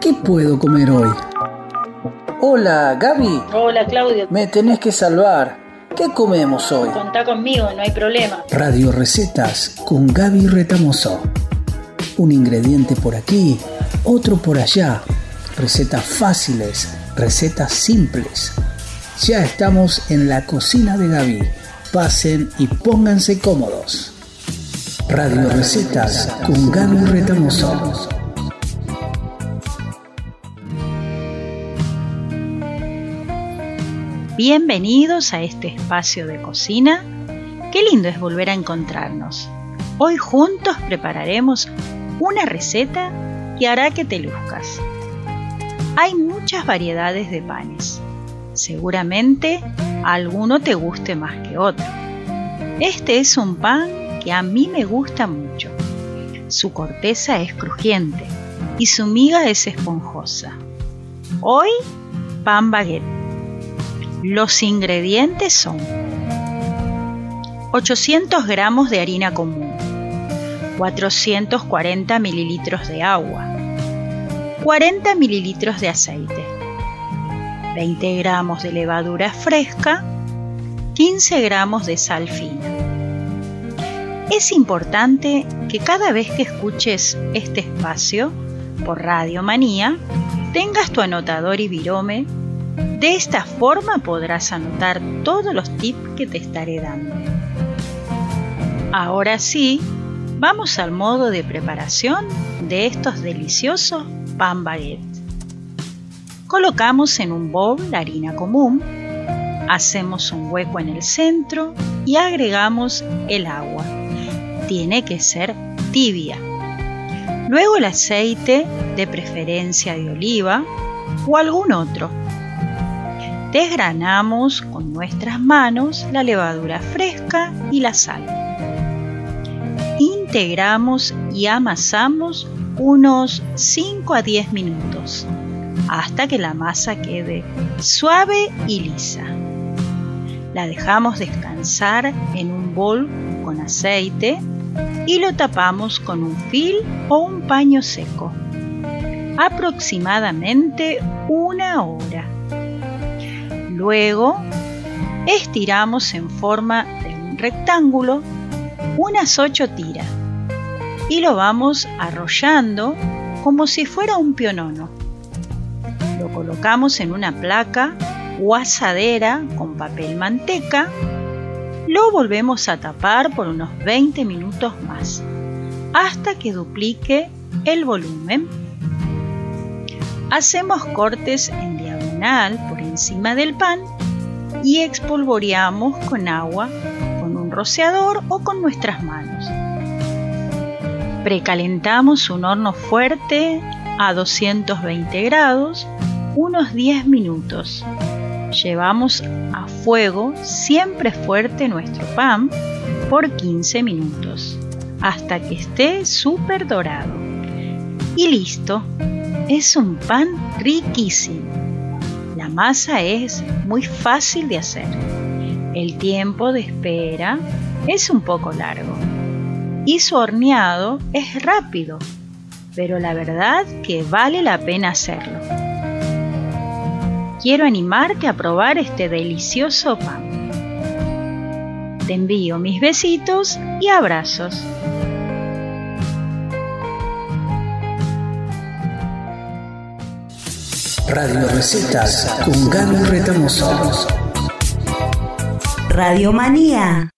¿Qué puedo comer hoy? Hola, Gaby. Hola, Claudio. Me tenés que salvar. ¿Qué comemos hoy? Contá conmigo, no hay problema. Radio Recetas con Gaby Retamoso. Un ingrediente por aquí, otro por allá. Recetas fáciles, recetas simples. Ya estamos en la cocina de Gaby. Pasen y pónganse cómodos. Radio Recetas con Gaby Retamoso. Bienvenidos a este espacio de cocina. Qué lindo es volver a encontrarnos. Hoy juntos prepararemos una receta que hará que te luzcas. Hay muchas variedades de panes. Seguramente alguno te guste más que otro. Este es un pan que a mí me gusta mucho. Su corteza es crujiente y su miga es esponjosa. Hoy, pan baguette los ingredientes son 800 gramos de harina común, 440 mililitros de agua, 40 mililitros de aceite, 20 gramos de levadura fresca, 15 gramos de sal fina. Es importante que cada vez que escuches este espacio por Radio Manía, tengas tu anotador y virome de esta forma podrás anotar todos los tips que te estaré dando. Ahora sí, vamos al modo de preparación de estos deliciosos pan baguette. Colocamos en un bowl la harina común, hacemos un hueco en el centro y agregamos el agua. Tiene que ser tibia. Luego el aceite, de preferencia de oliva o algún otro Desgranamos con nuestras manos la levadura fresca y la sal. Integramos y amasamos unos 5 a 10 minutos hasta que la masa quede suave y lisa. La dejamos descansar en un bol con aceite y lo tapamos con un fil o un paño seco. Aproximadamente una hora. Luego, estiramos en forma de un rectángulo unas 8 tiras y lo vamos arrollando como si fuera un pionono. Lo colocamos en una placa o asadera con papel manteca. Lo volvemos a tapar por unos 20 minutos más hasta que duplique el volumen. Hacemos cortes en por encima del pan y expolvoreamos con agua, con un rociador o con nuestras manos. Precalentamos un horno fuerte a 220 grados unos 10 minutos. Llevamos a fuego siempre fuerte nuestro pan por 15 minutos hasta que esté súper dorado. Y listo, es un pan riquísimo. Masa es muy fácil de hacer. El tiempo de espera es un poco largo. Y su horneado es rápido, pero la verdad que vale la pena hacerlo. Quiero animarte a probar este delicioso pan. Te envío mis besitos y abrazos. Radio Recetas con Gaby Retamoso. Radio Manía.